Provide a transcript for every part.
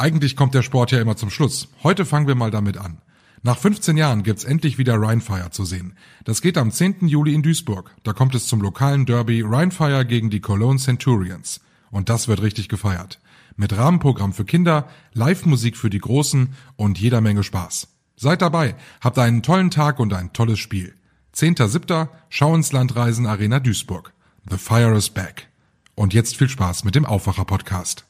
Eigentlich kommt der Sport ja immer zum Schluss. Heute fangen wir mal damit an. Nach 15 Jahren gibt's endlich wieder Rheinfire zu sehen. Das geht am 10. Juli in Duisburg. Da kommt es zum lokalen Derby Rheinfire gegen die Cologne Centurions. Und das wird richtig gefeiert. Mit Rahmenprogramm für Kinder, Live-Musik für die Großen und jeder Menge Spaß. Seid dabei, habt einen tollen Tag und ein tolles Spiel. 10.7. Schau ins Landreisen Arena Duisburg. The Fire is back. Und jetzt viel Spaß mit dem Aufwacher-Podcast.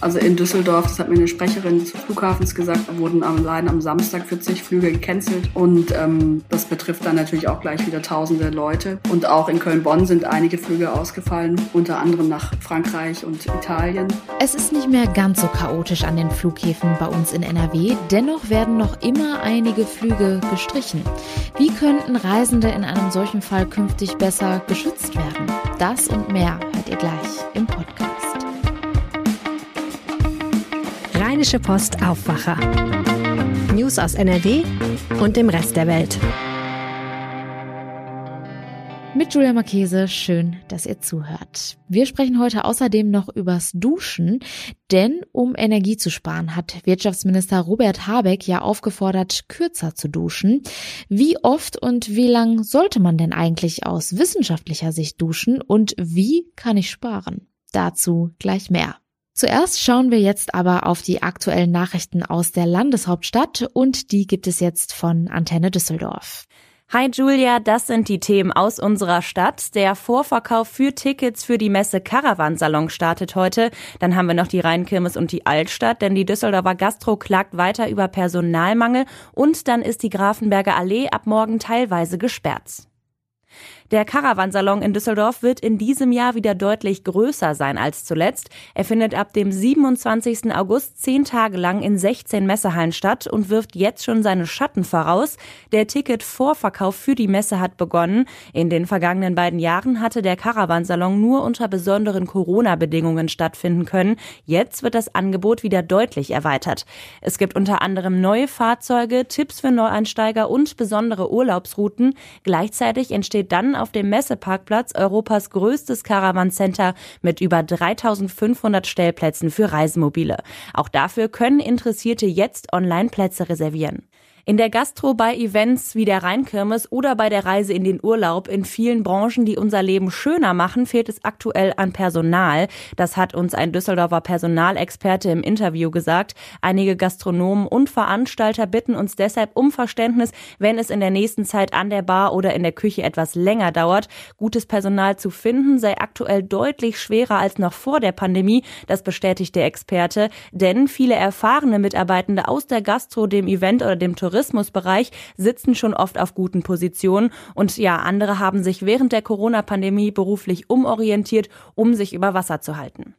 Also in Düsseldorf, das hat mir eine Sprecherin des Flughafens gesagt, wurden allein am Samstag 40 Flüge gecancelt und ähm, das betrifft dann natürlich auch gleich wieder tausende Leute. Und auch in Köln-Bonn sind einige Flüge ausgefallen, unter anderem nach Frankreich und Italien. Es ist nicht mehr ganz so chaotisch an den Flughäfen bei uns in NRW, dennoch werden noch immer einige Flüge gestrichen. Wie könnten Reisende in einem solchen Fall künftig besser geschützt werden? Das und mehr hört ihr gleich im Podcast. Rheinische Post Aufwacher. News aus NRW und dem Rest der Welt. Mit Julia Marchese, schön, dass ihr zuhört. Wir sprechen heute außerdem noch übers Duschen, denn um Energie zu sparen, hat Wirtschaftsminister Robert Habeck ja aufgefordert, kürzer zu duschen. Wie oft und wie lang sollte man denn eigentlich aus wissenschaftlicher Sicht duschen und wie kann ich sparen? Dazu gleich mehr. Zuerst schauen wir jetzt aber auf die aktuellen Nachrichten aus der Landeshauptstadt und die gibt es jetzt von Antenne Düsseldorf. Hi Julia, das sind die Themen aus unserer Stadt. Der Vorverkauf für Tickets für die Messe Caravansalon startet heute. Dann haben wir noch die Rheinkirmes und die Altstadt, denn die Düsseldorfer Gastro klagt weiter über Personalmangel und dann ist die Grafenberger Allee ab morgen teilweise gesperrt. Der Caravansalon in Düsseldorf wird in diesem Jahr wieder deutlich größer sein als zuletzt. Er findet ab dem 27. August zehn Tage lang in 16 Messehallen statt und wirft jetzt schon seine Schatten voraus. Der Ticketvorverkauf für die Messe hat begonnen. In den vergangenen beiden Jahren hatte der Caravansalon nur unter besonderen Corona-Bedingungen stattfinden können. Jetzt wird das Angebot wieder deutlich erweitert. Es gibt unter anderem neue Fahrzeuge, Tipps für Neueinsteiger und besondere Urlaubsrouten. Gleichzeitig entsteht dann auf dem Messeparkplatz Europas größtes Caravan-Center mit über 3500 Stellplätzen für Reisemobile. Auch dafür können Interessierte jetzt Online-Plätze reservieren. In der Gastro, bei Events wie der Rheinkirmes oder bei der Reise in den Urlaub in vielen Branchen, die unser Leben schöner machen, fehlt es aktuell an Personal. Das hat uns ein Düsseldorfer Personalexperte im Interview gesagt. Einige Gastronomen und Veranstalter bitten uns deshalb um Verständnis, wenn es in der nächsten Zeit an der Bar oder in der Küche etwas länger dauert. Gutes Personal zu finden sei aktuell deutlich schwerer als noch vor der Pandemie. Das bestätigt der Experte. Denn viele erfahrene Mitarbeitende aus der Gastro, dem Event oder dem Tourismus Tourismusbereich sitzen schon oft auf guten Positionen und ja, andere haben sich während der Corona-Pandemie beruflich umorientiert, um sich über Wasser zu halten.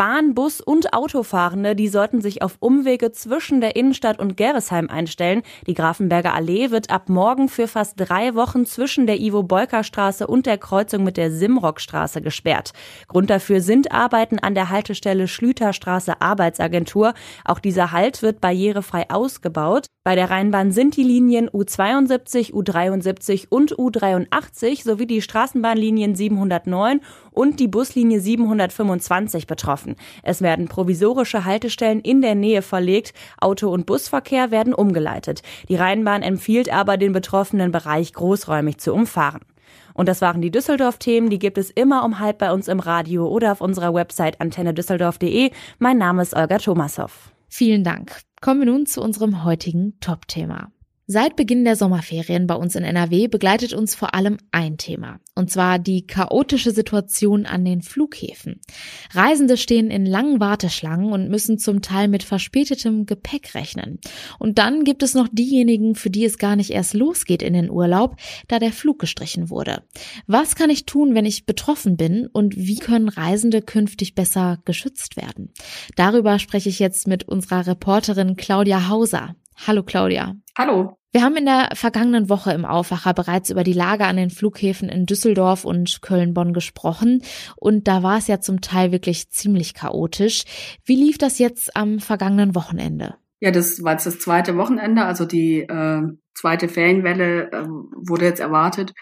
Bahn, Bus und Autofahrende, die sollten sich auf Umwege zwischen der Innenstadt und Gerresheim einstellen. Die Grafenberger Allee wird ab morgen für fast drei Wochen zwischen der Ivo-Bolker-Straße und der Kreuzung mit der Simrockstraße gesperrt. Grund dafür sind Arbeiten an der Haltestelle Schlüterstraße Arbeitsagentur. Auch dieser Halt wird barrierefrei ausgebaut. Bei der Rheinbahn sind die Linien U72, U73 und U83 sowie die Straßenbahnlinien 709 und die Buslinie 725 betroffen. Es werden provisorische Haltestellen in der Nähe verlegt. Auto- und Busverkehr werden umgeleitet. Die Rheinbahn empfiehlt aber, den betroffenen Bereich großräumig zu umfahren. Und das waren die Düsseldorf-Themen. Die gibt es immer um halb bei uns im Radio oder auf unserer Website antennedüsseldorf.de. Mein Name ist Olga Thomashoff. Vielen Dank. Kommen wir nun zu unserem heutigen Top-Thema. Seit Beginn der Sommerferien bei uns in NRW begleitet uns vor allem ein Thema, und zwar die chaotische Situation an den Flughäfen. Reisende stehen in langen Warteschlangen und müssen zum Teil mit verspätetem Gepäck rechnen. Und dann gibt es noch diejenigen, für die es gar nicht erst losgeht in den Urlaub, da der Flug gestrichen wurde. Was kann ich tun, wenn ich betroffen bin und wie können Reisende künftig besser geschützt werden? Darüber spreche ich jetzt mit unserer Reporterin Claudia Hauser. Hallo Claudia. Hallo. Wir haben in der vergangenen Woche im Aufwacher bereits über die Lage an den Flughäfen in Düsseldorf und Köln-Bonn gesprochen und da war es ja zum Teil wirklich ziemlich chaotisch. Wie lief das jetzt am vergangenen Wochenende? Ja, das war jetzt das zweite Wochenende, also die äh, zweite Ferienwelle äh, wurde jetzt erwartet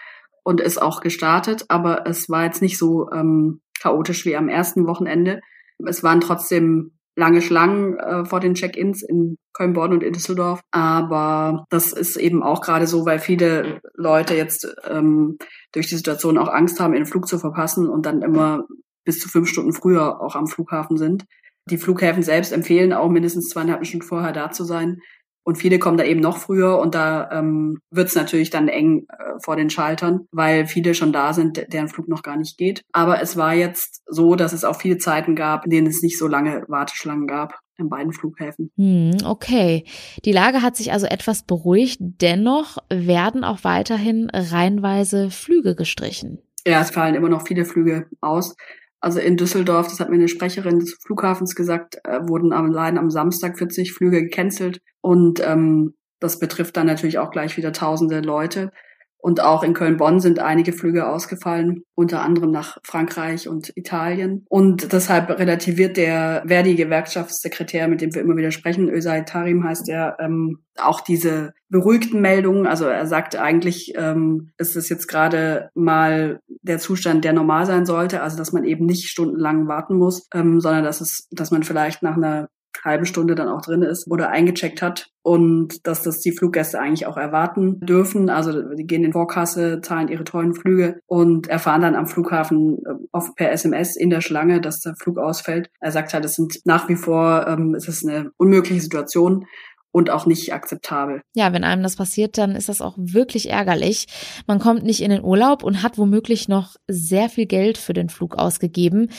und ist auch gestartet, aber es war jetzt nicht so ähm, chaotisch wie am ersten Wochenende. Es waren trotzdem lange Schlangen äh, vor den Check-ins in Köln-Bonn und in Düsseldorf. Aber das ist eben auch gerade so, weil viele Leute jetzt ähm, durch die Situation auch Angst haben, ihren Flug zu verpassen und dann immer bis zu fünf Stunden früher auch am Flughafen sind. Die Flughäfen selbst empfehlen auch mindestens zweieinhalb Stunden vorher da zu sein. Und viele kommen da eben noch früher und da ähm, wird es natürlich dann eng äh, vor den Schaltern, weil viele schon da sind, deren Flug noch gar nicht geht. Aber es war jetzt so, dass es auch viele Zeiten gab, in denen es nicht so lange Warteschlangen gab in beiden Flughäfen. Hm, okay. Die Lage hat sich also etwas beruhigt. Dennoch werden auch weiterhin reihenweise Flüge gestrichen. Ja, es fallen immer noch viele Flüge aus. Also in Düsseldorf, das hat mir eine Sprecherin des Flughafens gesagt, äh, wurden allein am Samstag 40 Flüge gecancelt. Und ähm, das betrifft dann natürlich auch gleich wieder tausende Leute. Und auch in Köln-Bonn sind einige Flüge ausgefallen, unter anderem nach Frankreich und Italien. Und deshalb relativiert der Verdi-Gewerkschaftssekretär, mit dem wir immer wieder sprechen, Özay Tarim heißt er, ähm, auch diese beruhigten Meldungen. Also er sagt eigentlich, ähm, ist es jetzt gerade mal der Zustand, der normal sein sollte. Also dass man eben nicht stundenlang warten muss, ähm, sondern dass es, dass man vielleicht nach einer halben Stunde dann auch drin ist oder eingecheckt hat und dass das die Fluggäste eigentlich auch erwarten dürfen. Also die gehen in Vorkasse, zahlen ihre teuren Flüge und erfahren dann am Flughafen äh, oft per SMS in der Schlange, dass der Flug ausfällt. Er sagt halt, es sind nach wie vor, ähm, es ist eine unmögliche Situation und auch nicht akzeptabel. Ja, wenn einem das passiert, dann ist das auch wirklich ärgerlich. Man kommt nicht in den Urlaub und hat womöglich noch sehr viel Geld für den Flug ausgegeben.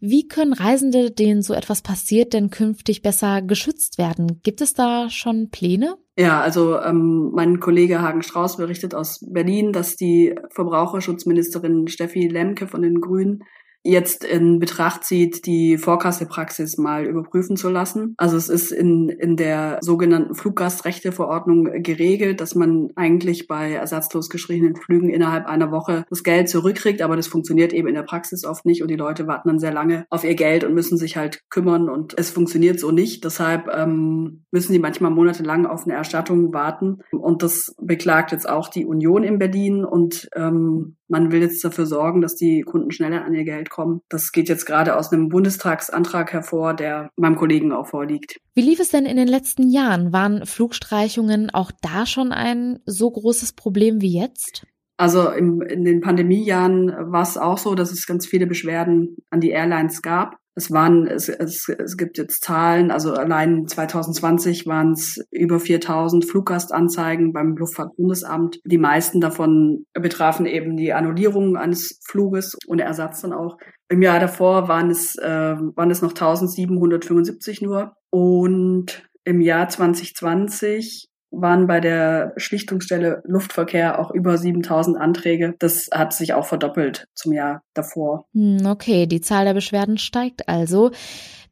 Wie können Reisende, denen so etwas passiert, denn künftig besser geschützt werden? Gibt es da schon Pläne? Ja, also ähm, mein Kollege Hagen Strauß berichtet aus Berlin, dass die Verbraucherschutzministerin Steffi Lemke von den Grünen jetzt in Betracht zieht, die Vorkassepraxis mal überprüfen zu lassen. Also es ist in, in der sogenannten Fluggastrechteverordnung geregelt, dass man eigentlich bei ersatzlos geschriebenen Flügen innerhalb einer Woche das Geld zurückkriegt, aber das funktioniert eben in der Praxis oft nicht und die Leute warten dann sehr lange auf ihr Geld und müssen sich halt kümmern und es funktioniert so nicht. Deshalb ähm, müssen die manchmal monatelang auf eine Erstattung warten und das beklagt jetzt auch die Union in Berlin und ähm, man will jetzt dafür sorgen, dass die Kunden schneller an ihr Geld kommen. Das geht jetzt gerade aus einem Bundestagsantrag hervor, der meinem Kollegen auch vorliegt. Wie lief es denn in den letzten Jahren? Waren Flugstreichungen auch da schon ein so großes Problem wie jetzt? Also im, in den Pandemiejahren war es auch so, dass es ganz viele Beschwerden an die Airlines gab. Es waren, es, es, es gibt jetzt Zahlen, also allein 2020 waren es über 4000 Fluggastanzeigen beim Luftfahrtbundesamt. Die meisten davon betrafen eben die Annullierung eines Fluges und Ersatz dann auch. Im Jahr davor waren es, äh, waren es noch 1775 nur. Und im Jahr 2020 waren bei der Schlichtungsstelle Luftverkehr auch über 7000 Anträge. Das hat sich auch verdoppelt zum Jahr davor. Hm, okay, die Zahl der Beschwerden steigt also.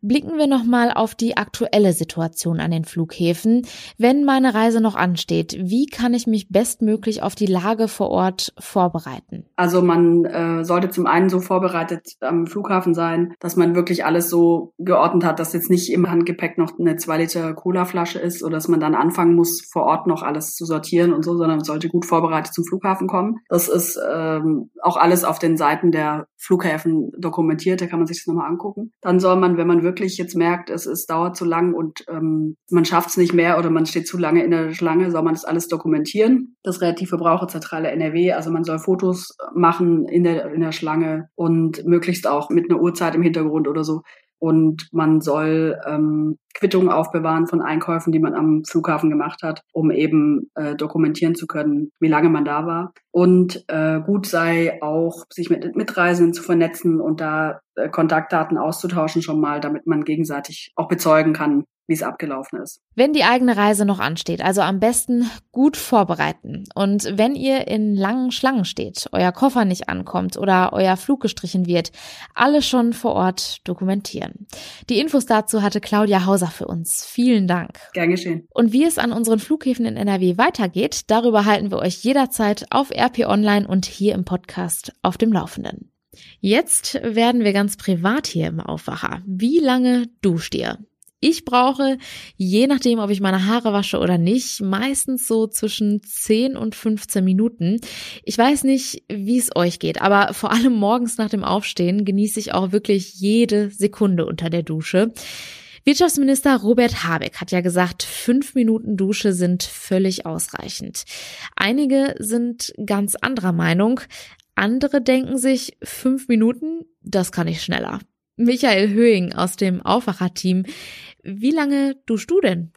Blicken wir nochmal auf die aktuelle Situation an den Flughäfen. Wenn meine Reise noch ansteht, wie kann ich mich bestmöglich auf die Lage vor Ort vorbereiten? Also man äh, sollte zum einen so vorbereitet am Flughafen sein, dass man wirklich alles so geordnet hat, dass jetzt nicht im Handgepäck noch eine zwei Liter Colaflasche ist oder dass man dann anfangen muss, vor Ort noch alles zu sortieren und so, sondern man sollte gut vorbereitet zum Flughafen kommen. Das ist ähm, auch alles auf den Seiten der Flughäfen dokumentiert, da kann man sich das nochmal angucken. Dann soll man, wenn man wirklich jetzt merkt, es, es dauert zu lang und ähm, man schafft es nicht mehr oder man steht zu lange in der Schlange, soll man das alles dokumentieren. Das relativ Verbraucherzentrale NRW. Also man soll Fotos machen in der, in der Schlange und möglichst auch mit einer Uhrzeit im Hintergrund oder so. Und man soll ähm, Quittungen aufbewahren von Einkäufen, die man am Flughafen gemacht hat, um eben äh, dokumentieren zu können, wie lange man da war. Und äh, gut sei auch, sich mit Mitreisenden zu vernetzen und da äh, Kontaktdaten auszutauschen schon mal, damit man gegenseitig auch bezeugen kann, wie es abgelaufen ist. Wenn die eigene Reise noch ansteht, also am besten gut vorbereiten. Und wenn ihr in langen Schlangen steht, euer Koffer nicht ankommt oder euer Flug gestrichen wird, alles schon vor Ort dokumentieren. Die Infos dazu hatte Claudia Hauser für uns. Vielen Dank. Gern geschehen. Und wie es an unseren Flughäfen in NRW weitergeht, darüber halten wir euch jederzeit auf RP Online und hier im Podcast auf dem Laufenden. Jetzt werden wir ganz privat hier im Aufwacher. Wie lange duscht ihr? Ich brauche, je nachdem, ob ich meine Haare wasche oder nicht, meistens so zwischen 10 und 15 Minuten. Ich weiß nicht, wie es euch geht, aber vor allem morgens nach dem Aufstehen genieße ich auch wirklich jede Sekunde unter der Dusche. Wirtschaftsminister Robert Habeck hat ja gesagt, fünf Minuten Dusche sind völlig ausreichend. Einige sind ganz anderer Meinung. Andere denken sich, fünf Minuten, das kann ich schneller. Michael Höhing aus dem Aufwacherteam. Wie lange duschst du denn?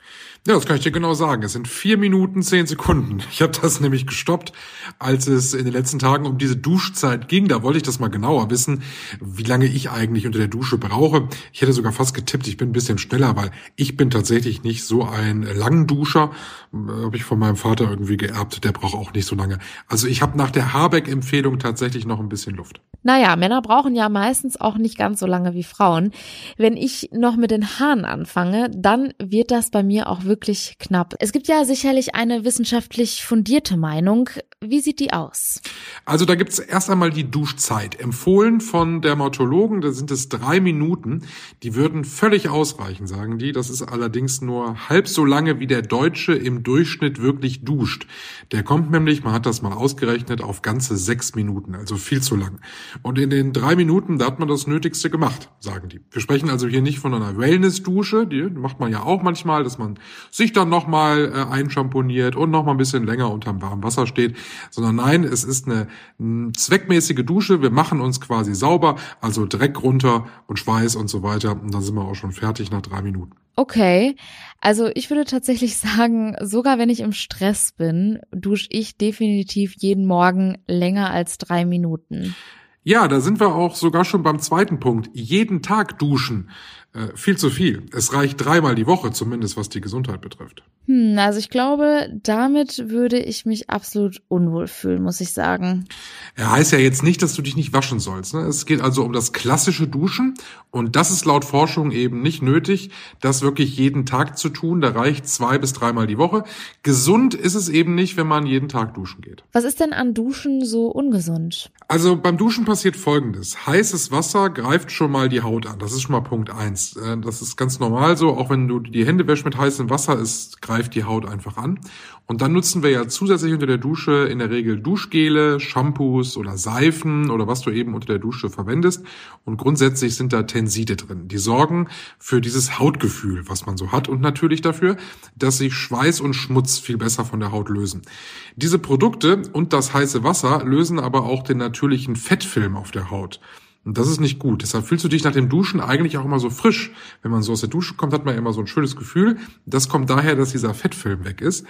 Ja, das kann ich dir genau sagen. Es sind vier Minuten zehn Sekunden. Ich habe das nämlich gestoppt, als es in den letzten Tagen um diese Duschzeit ging. Da wollte ich das mal genauer wissen, wie lange ich eigentlich unter der Dusche brauche. Ich hätte sogar fast getippt, ich bin ein bisschen schneller, weil ich bin tatsächlich nicht so ein langen Duscher. Habe ich von meinem Vater irgendwie geerbt. Der braucht auch nicht so lange. Also ich habe nach der Habeck-Empfehlung tatsächlich noch ein bisschen Luft. Naja, Männer brauchen ja meistens auch nicht ganz so lange wie Frauen. Wenn ich noch mit den Haaren anfange, dann wird das bei mir auch wirklich knapp. Es gibt ja sicherlich eine wissenschaftlich fundierte Meinung. Wie sieht die aus? Also da gibt's erst einmal die Duschzeit. Empfohlen von Dermatologen, da sind es drei Minuten. Die würden völlig ausreichen, sagen die. Das ist allerdings nur halb so lange, wie der Deutsche im Durchschnitt wirklich duscht. Der kommt nämlich, man hat das mal ausgerechnet, auf ganze sechs Minuten, also viel zu lang. Und in den drei Minuten, da hat man das Nötigste gemacht, sagen die. Wir sprechen also hier nicht von einer Wellness-Dusche, die macht man ja auch manchmal, dass man sich dann nochmal äh, einschamponiert und nochmal ein bisschen länger unterm warmen Wasser steht, sondern nein, es ist eine zweckmäßige Dusche. Wir machen uns quasi sauber, also Dreck runter und Schweiß und so weiter. Und dann sind wir auch schon fertig nach drei Minuten. Okay, also ich würde tatsächlich sagen, sogar wenn ich im Stress bin, dusche ich definitiv jeden Morgen länger als drei Minuten. Ja, da sind wir auch sogar schon beim zweiten Punkt. Jeden Tag duschen. Äh, viel zu viel. Es reicht dreimal die Woche, zumindest was die Gesundheit betrifft. Hm, also ich glaube, damit würde ich mich absolut unwohl fühlen, muss ich sagen. Er heißt ja jetzt nicht, dass du dich nicht waschen sollst. Ne? Es geht also um das klassische Duschen und das ist laut Forschung eben nicht nötig, das wirklich jeden Tag zu tun. Da reicht zwei bis dreimal die Woche. Gesund ist es eben nicht, wenn man jeden Tag duschen geht. Was ist denn an Duschen so ungesund? Also beim Duschen passiert Folgendes. Heißes Wasser greift schon mal die Haut an. Das ist schon mal Punkt eins. Äh, das ist ganz normal so. Auch wenn du die Hände wäschst mit heißem Wasser, es greift die Haut einfach an. Und dann nutzen wir ja zusätzlich unter der Dusche in der Regel Duschgele, Shampoos oder Seifen oder was du eben unter der Dusche verwendest. Und grundsätzlich sind da Tenside drin. Die sorgen für dieses Hautgefühl, was man so hat und natürlich dafür, dass sich Schweiß und Schmutz viel besser von der Haut lösen. Diese Produkte und das heiße Wasser lösen aber auch den natürlichen Fettfilm auf der Haut. Und das ist nicht gut. Deshalb fühlst du dich nach dem Duschen eigentlich auch immer so frisch. Wenn man so aus der Dusche kommt, hat man immer so ein schönes Gefühl. Das kommt daher, dass dieser Fettfilm weg ist.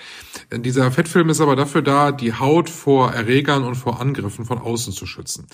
Dieser Fettfilm ist aber dafür da, die Haut vor Erregern und vor Angriffen von außen zu schützen.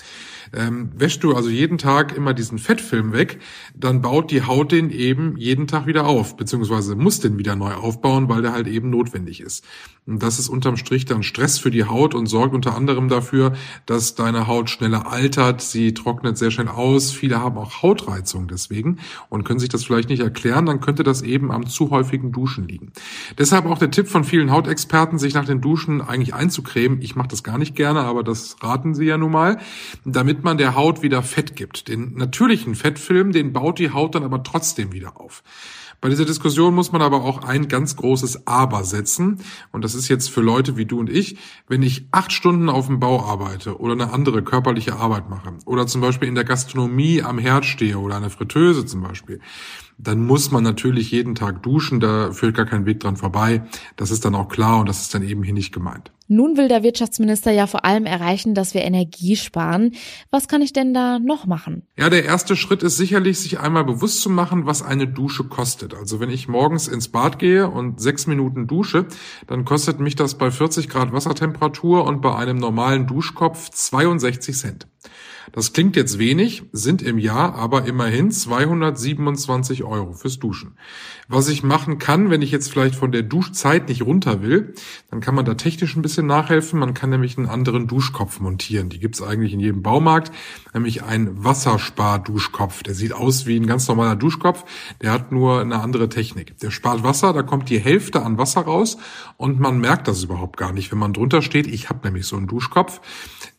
Ähm, wäschst du also jeden Tag immer diesen Fettfilm weg, dann baut die Haut den eben jeden Tag wieder auf, beziehungsweise muss den wieder neu aufbauen, weil der halt eben notwendig ist. Und das ist unterm Strich dann Stress für die Haut und sorgt unter anderem dafür, dass deine Haut schneller altert, sie trocknet sehr schnell aus. Viele haben auch Hautreizung deswegen und können sich das vielleicht nicht erklären, dann könnte das eben am zu häufigen Duschen liegen. Deshalb auch der Tipp von vielen Hautexperten, sich nach den Duschen eigentlich einzucremen. Ich mache das gar nicht gerne, aber das raten sie ja nun mal, damit man der Haut wieder Fett gibt. Den natürlichen Fettfilm, den baut die Haut dann aber trotzdem wieder auf. Bei dieser Diskussion muss man aber auch ein ganz großes Aber setzen. Und das ist jetzt für Leute wie du und ich, wenn ich acht Stunden auf dem Bau arbeite oder eine andere körperliche Arbeit mache oder zum Beispiel in der Gastronomie am Herd stehe oder eine Fritteuse zum Beispiel, dann muss man natürlich jeden Tag duschen, da führt gar kein Weg dran vorbei. Das ist dann auch klar und das ist dann eben hier nicht gemeint. Nun will der Wirtschaftsminister ja vor allem erreichen, dass wir Energie sparen. Was kann ich denn da noch machen? Ja, der erste Schritt ist sicherlich, sich einmal bewusst zu machen, was eine Dusche kostet. Also wenn ich morgens ins Bad gehe und sechs Minuten dusche, dann kostet mich das bei 40 Grad Wassertemperatur und bei einem normalen Duschkopf 62 Cent. Das klingt jetzt wenig, sind im Jahr aber immerhin 227 Euro fürs Duschen. Was ich machen kann, wenn ich jetzt vielleicht von der Duschzeit nicht runter will, dann kann man da technisch ein bisschen nachhelfen. Man kann nämlich einen anderen Duschkopf montieren. Die gibt's eigentlich in jedem Baumarkt, nämlich einen Wasserspar-Duschkopf. Der sieht aus wie ein ganz normaler Duschkopf, der hat nur eine andere Technik. Der spart Wasser, da kommt die Hälfte an Wasser raus und man merkt das überhaupt gar nicht, wenn man drunter steht. Ich habe nämlich so einen Duschkopf,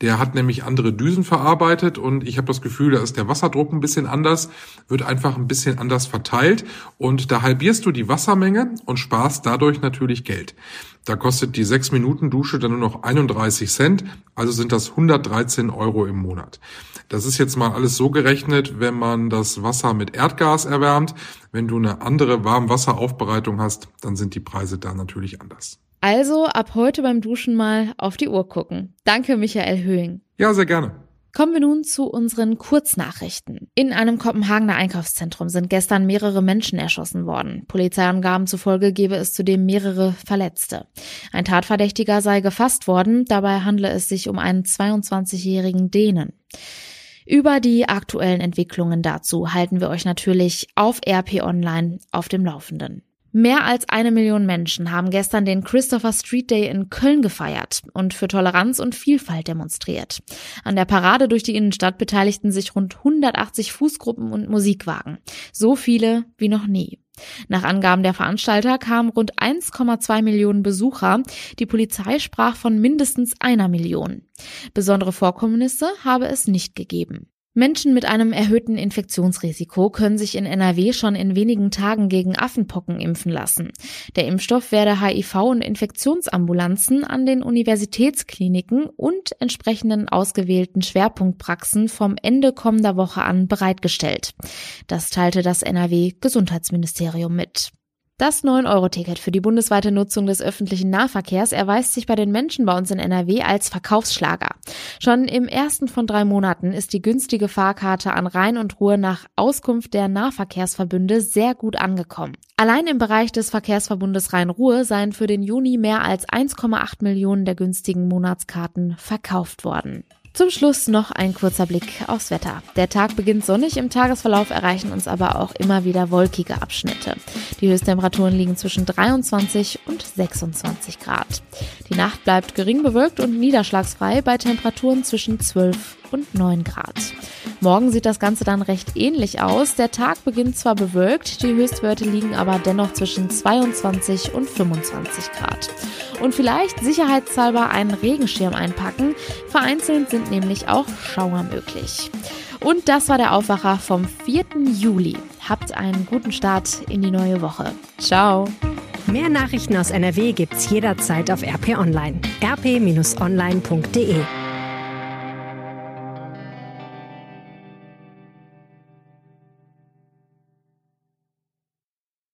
der hat nämlich andere Düsenverarbeitung bearbeitet und ich habe das Gefühl, da ist der Wasserdruck ein bisschen anders, wird einfach ein bisschen anders verteilt und da halbierst du die Wassermenge und sparst dadurch natürlich Geld. Da kostet die 6 Minuten Dusche dann nur noch 31 Cent, also sind das 113 Euro im Monat. Das ist jetzt mal alles so gerechnet, wenn man das Wasser mit Erdgas erwärmt. Wenn du eine andere Warmwasseraufbereitung hast, dann sind die Preise da natürlich anders. Also ab heute beim Duschen mal auf die Uhr gucken. Danke, Michael Höhing. Ja, sehr gerne. Kommen wir nun zu unseren Kurznachrichten. In einem Kopenhagener Einkaufszentrum sind gestern mehrere Menschen erschossen worden. Polizeiangaben zufolge gebe es zudem mehrere Verletzte. Ein Tatverdächtiger sei gefasst worden, dabei handle es sich um einen 22-jährigen Dänen. Über die aktuellen Entwicklungen dazu halten wir euch natürlich auf RP Online auf dem Laufenden. Mehr als eine Million Menschen haben gestern den Christopher Street Day in Köln gefeiert und für Toleranz und Vielfalt demonstriert. An der Parade durch die Innenstadt beteiligten sich rund 180 Fußgruppen und Musikwagen. So viele wie noch nie. Nach Angaben der Veranstalter kamen rund 1,2 Millionen Besucher. Die Polizei sprach von mindestens einer Million. Besondere Vorkommnisse habe es nicht gegeben. Menschen mit einem erhöhten Infektionsrisiko können sich in NRW schon in wenigen Tagen gegen Affenpocken impfen lassen. Der Impfstoff werde HIV- und Infektionsambulanzen an den Universitätskliniken und entsprechenden ausgewählten Schwerpunktpraxen vom Ende kommender Woche an bereitgestellt. Das teilte das NRW Gesundheitsministerium mit. Das 9-Euro-Ticket für die bundesweite Nutzung des öffentlichen Nahverkehrs erweist sich bei den Menschen bei uns in NRW als Verkaufsschlager. Schon im ersten von drei Monaten ist die günstige Fahrkarte an Rhein und Ruhr nach Auskunft der Nahverkehrsverbünde sehr gut angekommen. Allein im Bereich des Verkehrsverbundes Rhein-Ruhr seien für den Juni mehr als 1,8 Millionen der günstigen Monatskarten verkauft worden. Zum Schluss noch ein kurzer Blick aufs Wetter. Der Tag beginnt sonnig, im Tagesverlauf erreichen uns aber auch immer wieder wolkige Abschnitte. Die Höchsttemperaturen liegen zwischen 23 und 26 Grad. Die Nacht bleibt gering bewölkt und niederschlagsfrei bei Temperaturen zwischen 12 und 9 Grad. Morgen sieht das Ganze dann recht ähnlich aus. Der Tag beginnt zwar bewölkt, die Höchstwerte liegen aber dennoch zwischen 22 und 25 Grad. Und vielleicht sicherheitshalber einen Regenschirm einpacken. Vereinzelt sind nämlich auch Schauer möglich. Und das war der Aufwacher vom 4. Juli. Habt einen guten Start in die neue Woche. Ciao. Mehr Nachrichten aus NRW gibt's jederzeit auf RP Online. rp-online.de